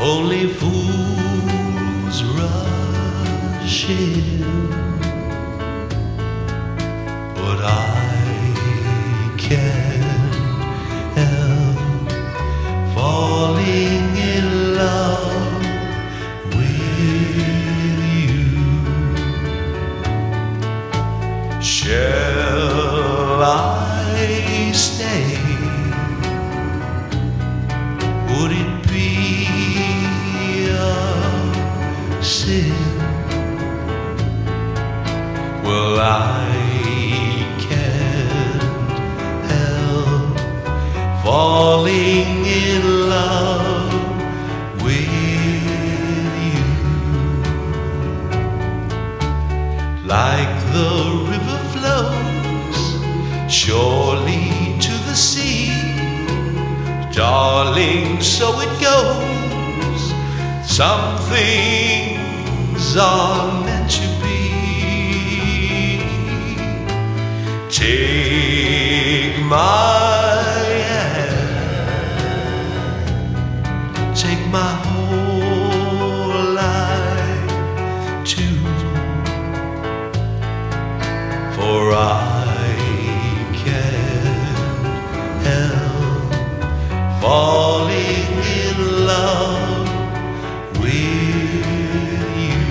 Only fools rush in, but I can't help falling in love with you. Shall I stay? Would it I can't help falling in love with you. Like the river flows surely to the sea, darling, so it goes. Some things are meant to Take my hand, take my whole life too for I can't help falling in love with you.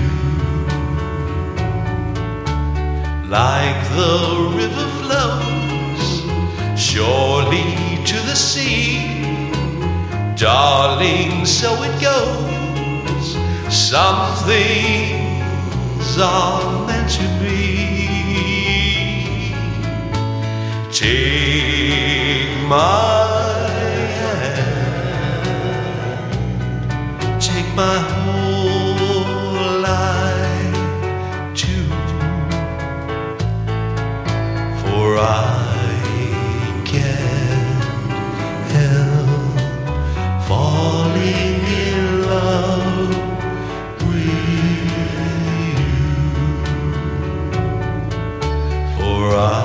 Like the darling, so it goes. Some things are meant to be. Take my hand, take my whole your.